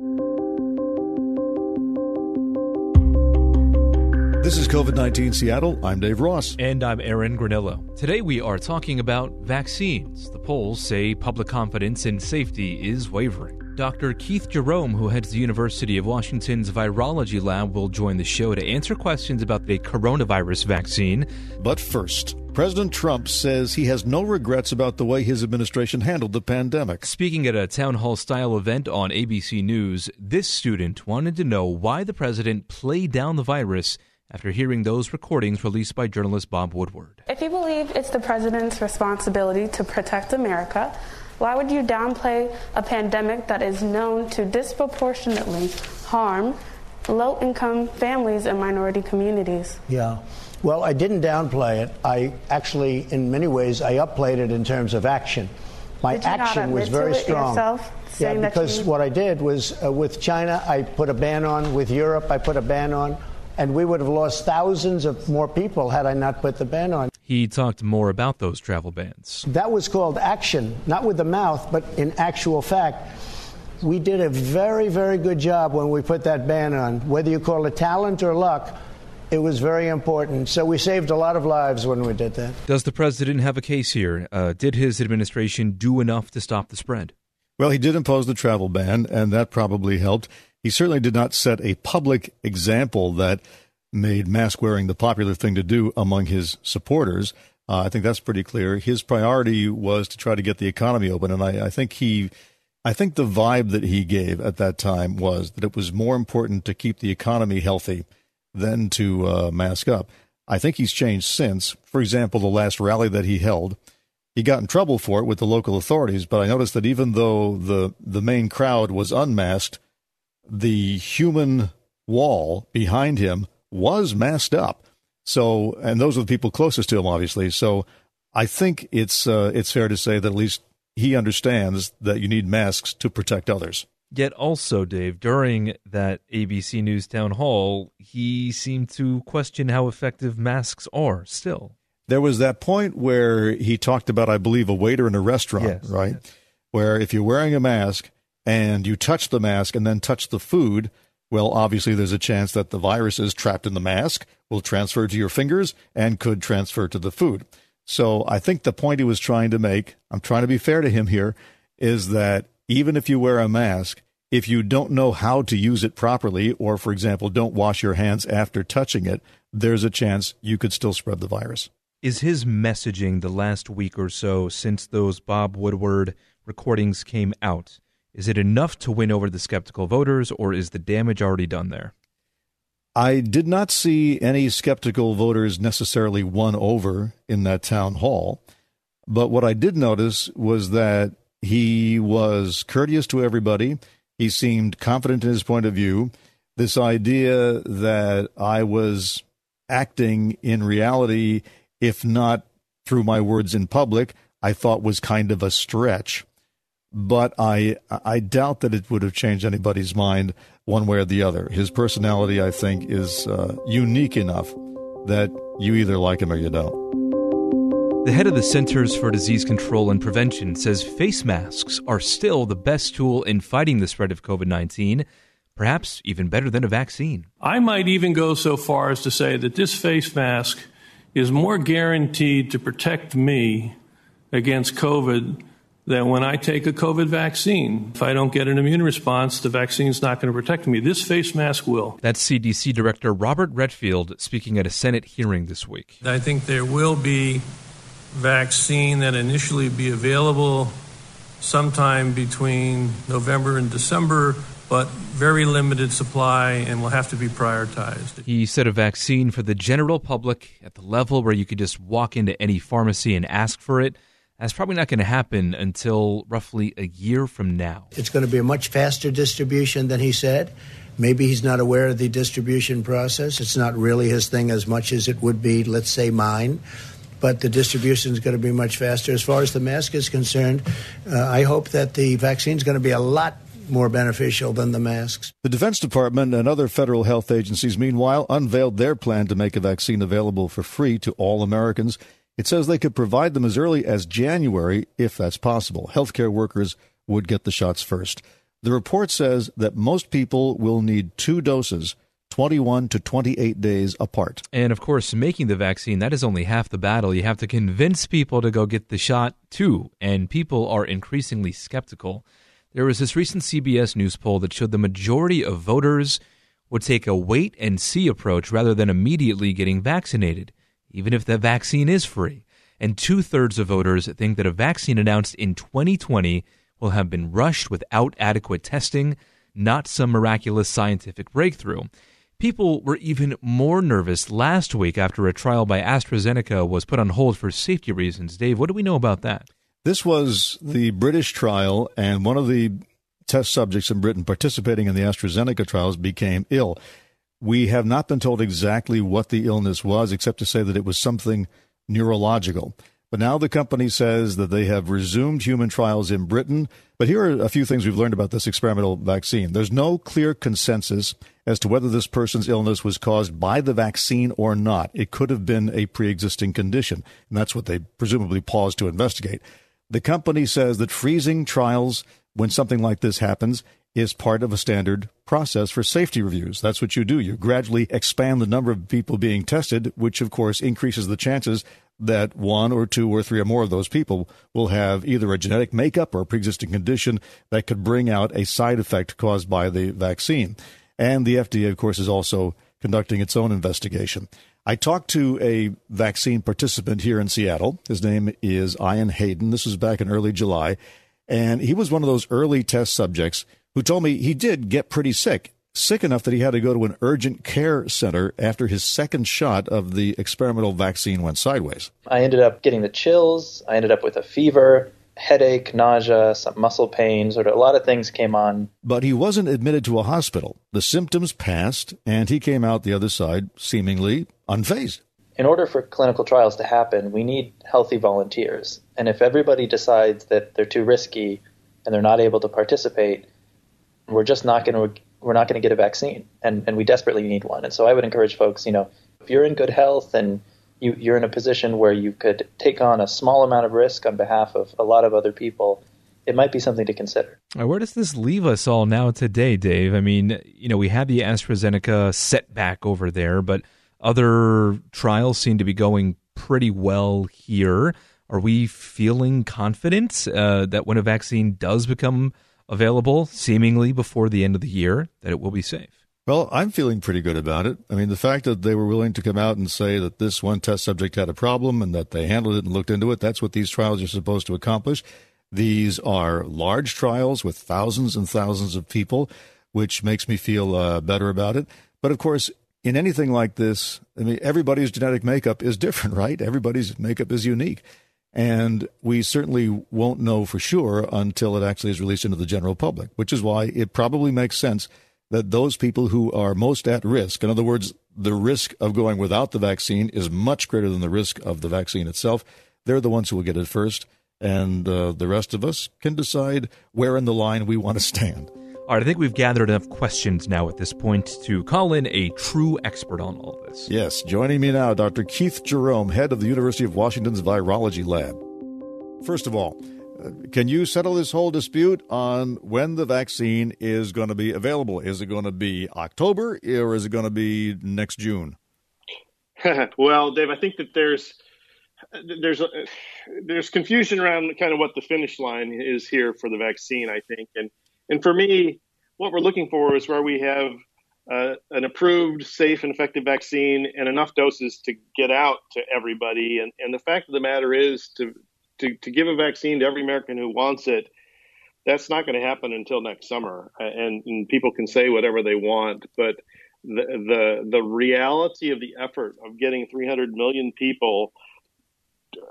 This is COVID 19 Seattle. I'm Dave Ross. And I'm Aaron Granillo. Today we are talking about vaccines. The polls say public confidence in safety is wavering. Dr. Keith Jerome, who heads the University of Washington's virology lab, will join the show to answer questions about the coronavirus vaccine. But first, President Trump says he has no regrets about the way his administration handled the pandemic. Speaking at a town hall style event on ABC News, this student wanted to know why the president played down the virus after hearing those recordings released by journalist Bob Woodward. If you believe it's the president's responsibility to protect America, why would you downplay a pandemic that is known to disproportionately harm low income families and minority communities? Yeah. Well, I didn't downplay it. I actually, in many ways, I upplayed it in terms of action. My action was very strong. Yourself, yeah, because you... what I did was uh, with China, I put a ban on. With Europe, I put a ban on and we would have lost thousands of more people had I not put the ban on. He talked more about those travel bans. That was called action, not with the mouth, but in actual fact. We did a very, very good job when we put that ban on. Whether you call it talent or luck, it was very important. So we saved a lot of lives when we did that. Does the president have a case here? Uh, did his administration do enough to stop the spread? Well, he did impose the travel ban, and that probably helped. He certainly did not set a public example that made mask wearing the popular thing to do among his supporters. Uh, I think that's pretty clear. His priority was to try to get the economy open, and I, I think he, I think the vibe that he gave at that time was that it was more important to keep the economy healthy than to uh, mask up. I think he's changed since. For example, the last rally that he held, he got in trouble for it with the local authorities. But I noticed that even though the the main crowd was unmasked, the human wall behind him was masked up. So, and those are the people closest to him, obviously. So, I think it's uh, it's fair to say that at least he understands that you need masks to protect others. Yet, also, Dave, during that ABC News town hall, he seemed to question how effective masks are still. There was that point where he talked about, I believe, a waiter in a restaurant, yes, right? Yes. Where if you're wearing a mask, and you touch the mask and then touch the food, well, obviously there's a chance that the viruses trapped in the mask will transfer to your fingers and could transfer to the food. So I think the point he was trying to make, I'm trying to be fair to him here, is that even if you wear a mask, if you don't know how to use it properly, or for example, don't wash your hands after touching it, there's a chance you could still spread the virus. Is his messaging the last week or so since those Bob Woodward recordings came out? Is it enough to win over the skeptical voters, or is the damage already done there? I did not see any skeptical voters necessarily won over in that town hall. But what I did notice was that he was courteous to everybody. He seemed confident in his point of view. This idea that I was acting in reality, if not through my words in public, I thought was kind of a stretch but I I doubt that it would have changed anybody's mind one way or the other. His personality, I think, is uh, unique enough that you either like him or you don't. The head of the Centers for Disease Control and Prevention says face masks are still the best tool in fighting the spread of COVID 19, perhaps even better than a vaccine. I might even go so far as to say that this face mask is more guaranteed to protect me against COVID than when I take a COVID vaccine, if I don't get an immune response, the vaccine's not going to protect me. This face mask will. That's CDC Director Robert Redfield speaking at a Senate hearing this week. I think there will be vaccine that initially be available sometime between November and December, but very limited supply and will have to be prioritized. He said a vaccine for the general public at the level where you could just walk into any pharmacy and ask for it that's probably not going to happen until roughly a year from now. It's going to be a much faster distribution than he said. Maybe he's not aware of the distribution process. It's not really his thing as much as it would be, let's say, mine. But the distribution is going to be much faster. As far as the mask is concerned, uh, I hope that the vaccine is going to be a lot more beneficial than the masks. The Defense Department and other federal health agencies, meanwhile, unveiled their plan to make a vaccine available for free to all Americans. It says they could provide them as early as January if that's possible. Healthcare workers would get the shots first. The report says that most people will need two doses 21 to 28 days apart. And of course, making the vaccine, that is only half the battle. You have to convince people to go get the shot too, and people are increasingly skeptical. There was this recent CBS News poll that showed the majority of voters would take a wait and see approach rather than immediately getting vaccinated, even if the vaccine is free. And two thirds of voters think that a vaccine announced in 2020 will have been rushed without adequate testing, not some miraculous scientific breakthrough. People were even more nervous last week after a trial by AstraZeneca was put on hold for safety reasons. Dave, what do we know about that? This was the British trial, and one of the test subjects in Britain participating in the AstraZeneca trials became ill. We have not been told exactly what the illness was, except to say that it was something neurological. But now the company says that they have resumed human trials in Britain. But here are a few things we've learned about this experimental vaccine. There's no clear consensus as to whether this person's illness was caused by the vaccine or not. It could have been a pre existing condition, and that's what they presumably paused to investigate. The company says that freezing trials when something like this happens is part of a standard process for safety reviews. That's what you do. You gradually expand the number of people being tested, which of course increases the chances that one or two or three or more of those people will have either a genetic makeup or a pre-existing condition that could bring out a side effect caused by the vaccine. And the FDA, of course, is also conducting its own investigation. I talked to a vaccine participant here in Seattle. His name is Ian Haydon. This was back in early July. And he was one of those early test subjects who told me he did get pretty sick sick enough that he had to go to an urgent care center after his second shot of the experimental vaccine went sideways. I ended up getting the chills. I ended up with a fever, headache, nausea, some muscle pain, sort of a lot of things came on. But he wasn't admitted to a hospital. The symptoms passed, and he came out the other side seemingly unfazed. In order for clinical trials to happen, we need healthy volunteers. And if everybody decides that they're too risky and they're not able to participate, we're just not going to we're not going to get a vaccine, and and we desperately need one. And so I would encourage folks, you know, if you're in good health and you, you're in a position where you could take on a small amount of risk on behalf of a lot of other people, it might be something to consider. Where does this leave us all now today, Dave? I mean, you know, we had the AstraZeneca setback over there, but other trials seem to be going pretty well here. Are we feeling confident uh, that when a vaccine does become available seemingly before the end of the year, that it will be safe. Well, I'm feeling pretty good about it. I mean, the fact that they were willing to come out and say that this one test subject had a problem and that they handled it and looked into it, that's what these trials are supposed to accomplish. These are large trials with thousands and thousands of people, which makes me feel uh, better about it. But of course, in anything like this, I mean, everybody's genetic makeup is different, right? Everybody's makeup is unique. And we certainly won't know for sure until it actually is released into the general public, which is why it probably makes sense that those people who are most at risk, in other words, the risk of going without the vaccine is much greater than the risk of the vaccine itself. They're the ones who will get it first. And uh, the rest of us can decide where in the line we want to stand. All right, I think we've gathered enough questions now at this point to call in a true expert on all this. Yes, joining me now, Dr. Keith Jerome, head of the University of Washington's Virology Lab. First of all, uh, can you settle this whole dispute on when the vaccine is going to be available? Is it going to be October or is it going to be next June? well, Dave, I think that there's there's there's confusion around kind of what the finish line is here for the vaccine. I think, and and for me, what we're looking for is where we have uh, an approved, safe, and effective vaccine and enough doses to get out to everybody. And, and the fact of the matter is, to, to, to give a vaccine to every American who wants it, that's not going to happen until next summer. And, and people can say whatever they want, but the, the the reality of the effort of getting 300 million people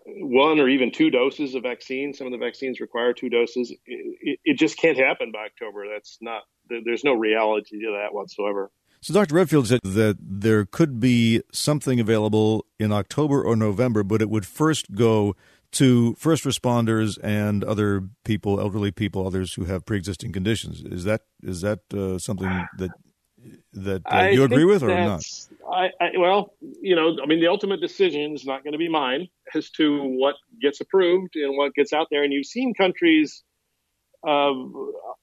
one or even two doses of vaccine. Some of the vaccines require two doses. It, it, just can't happen by October. That's not. There's no reality to that whatsoever. So Dr. Redfield said that there could be something available in October or November, but it would first go to first responders and other people, elderly people, others who have pre-existing conditions. Is that is that uh, something that that uh, you agree with or not? I, I, well, you know, I mean, the ultimate decision is not going to be mine as to what gets approved and what gets out there. And you've seen countries uh,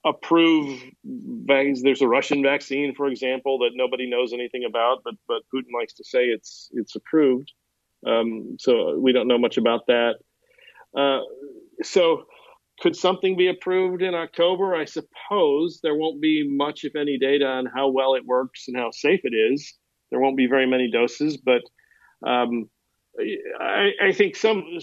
approve vaccines. There's a Russian vaccine, for example, that nobody knows anything about, but but Putin likes to say it's it's approved. Um, so we don't know much about that. Uh, so could something be approved in October? I suppose there won't be much, if any, data on how well it works and how safe it is. There won't be very many doses, but um, I, I, think some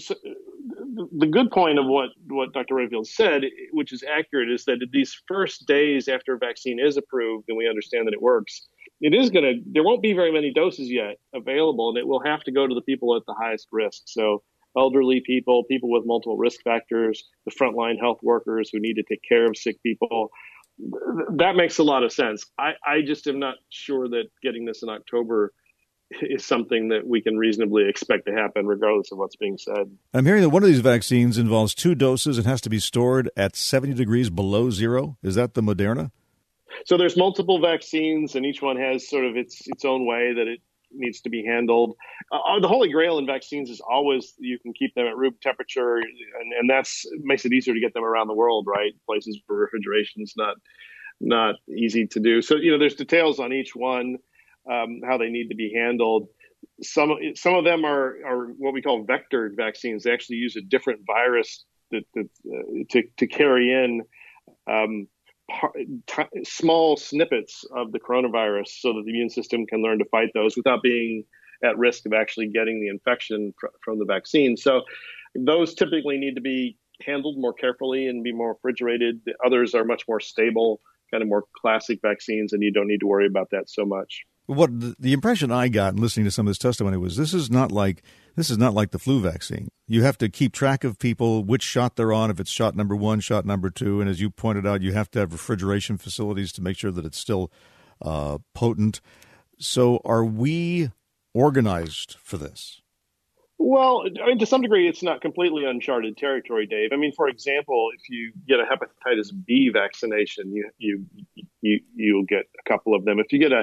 the good point of what what Dr. Redfield said, which is accurate, is that these first days after a vaccine is approved and we understand that it works, it is going to there won't be very many doses yet available, and it will have to go to the people at the highest risk. So elderly people, people with multiple risk factors, the frontline health workers who need to take care of sick people. That makes a lot of sense. I, I just am not sure that getting this in October is something that we can reasonably expect to happen regardless of what's being said. I'm hearing that one of these vaccines involves two doses and has to be stored at 70 degrees below zero. Is that the Moderna? So there's multiple vaccines, and each one has sort of its its own way that it needs to be handled. Uh, uh, the holy grail in vaccines is always you can keep them at room temperature, and, and that's makes it easier to get them around the world, right? Places where refrigeration is not not easy to do. So you know, there's details on each one, um, how they need to be handled. Some some of them are are what we call vectored vaccines. They actually use a different virus that, that uh, to to carry in. Um, small snippets of the coronavirus so that the immune system can learn to fight those without being at risk of actually getting the infection fr- from the vaccine. So those typically need to be handled more carefully and be more refrigerated. The others are much more stable, kind of more classic vaccines, and you don't need to worry about that so much. What the impression I got in listening to some of this testimony was this is not like this is not like the flu vaccine. You have to keep track of people which shot they're on, if it's shot number one, shot number two, and as you pointed out, you have to have refrigeration facilities to make sure that it's still uh, potent. So, are we organized for this? Well, I mean, to some degree, it's not completely uncharted territory, Dave. I mean, for example, if you get a hepatitis B vaccination, you you you you'll get a couple of them. If you get a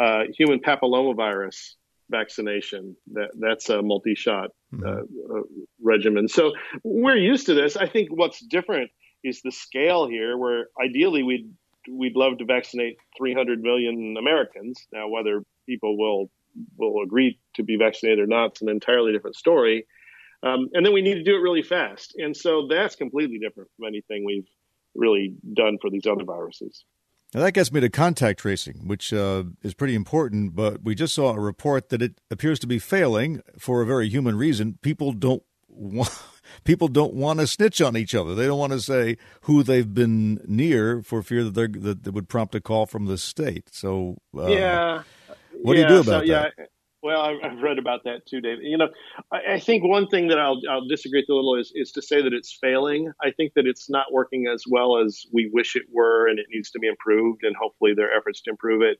uh, human papillomavirus vaccination. That that's a multi-shot mm-hmm. uh, uh, regimen. So we're used to this. I think what's different is the scale here, where ideally we'd we'd love to vaccinate 300 million Americans. Now, whether people will will agree to be vaccinated or not, it's an entirely different story. Um, and then we need to do it really fast. And so that's completely different from anything we've really done for these other viruses. Now that gets me to contact tracing, which uh, is pretty important. But we just saw a report that it appears to be failing for a very human reason. People don't want people don't want to snitch on each other. They don't want to say who they've been near for fear that, they that, that would prompt a call from the state. So uh, yeah, what yeah, do you do about so, that? Yeah. Well, I've read about that too, David. You know, I think one thing that I'll, I'll disagree with a little is, is to say that it's failing. I think that it's not working as well as we wish it were, and it needs to be improved. And hopefully, there are efforts to improve it.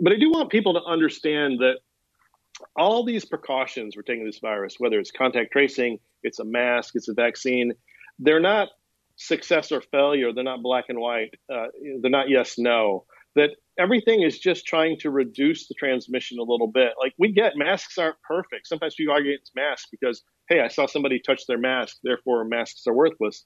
But I do want people to understand that all these precautions we're taking this virus, whether it's contact tracing, it's a mask, it's a vaccine, they're not success or failure. They're not black and white. Uh, they're not yes, no. That everything is just trying to reduce the transmission a little bit. Like we get masks aren't perfect. Sometimes people argue against masks because, hey, I saw somebody touch their mask, therefore masks are worthless.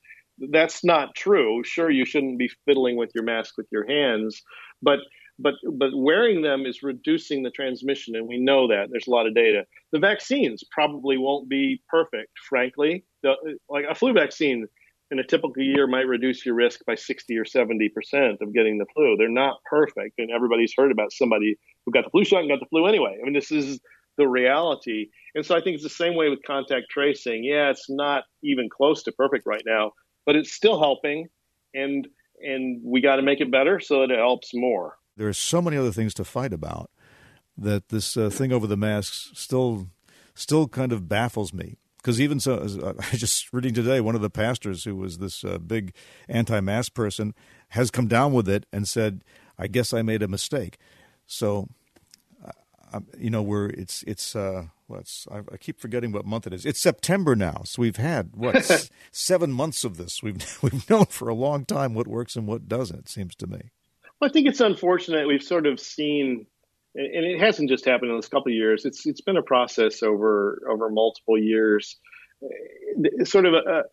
That's not true. Sure, you shouldn't be fiddling with your mask with your hands, but but but wearing them is reducing the transmission, and we know that. There's a lot of data. The vaccines probably won't be perfect, frankly. The, like a flu vaccine in a typical year might reduce your risk by 60 or 70 percent of getting the flu. They're not perfect, and everybody's heard about somebody who got the flu shot and got the flu anyway. I mean, this is the reality, and so I think it's the same way with contact tracing. Yeah, it's not even close to perfect right now, but it's still helping, and and we got to make it better so that it helps more. There are so many other things to fight about that this uh, thing over the masks still still kind of baffles me because even so, uh, I just reading today, one of the pastors who was this uh, big anti-mask person has come down with it and said, "I guess I made a mistake." So, uh, you know, we're it's it's uh, what's I, I, keep forgetting what month it is. It's September now, so we've had what seven months of this. We've we've known for a long time what works and what doesn't. It seems to me. Well, I think it's unfortunate. We've sort of seen and it hasn't just happened in this couple of years. It's it's been a process over over multiple years. Eh, sort of a,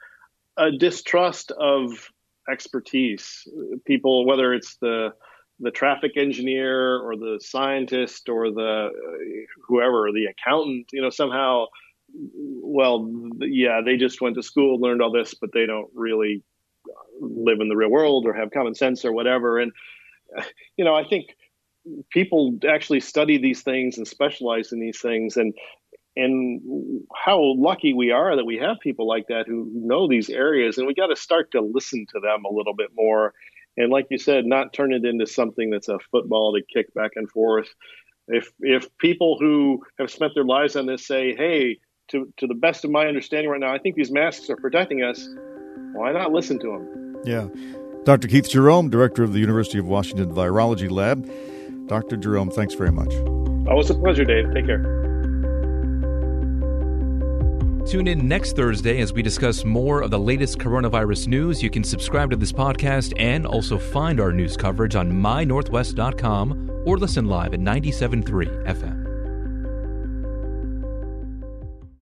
a distrust of expertise. People, whether it's the the traffic engineer or the scientist or the whoever, the accountant, you know, somehow, well, yeah, they just went to school, learned all this, but they don't really live in the real world or have common sense or whatever. And you know, I think people actually study these things and specialize in these things and and how lucky we are that we have people like that who know these areas and we got to start to listen to them a little bit more. And like you said not turn it into something that's a football to kick back and forth. If if people who have spent their lives on this say hey to to the best of my understanding right now i think these masks are protecting us why not listen to them yeah. Dr keith jerome director of the university of washington virology lab dr jerome thanks very much Always a pleasure dave take care Tune in next Thursday as we discuss more of the latest coronavirus news. You can subscribe to this podcast and also find our news coverage on mynorthwest.com or listen live at 97.3 FM.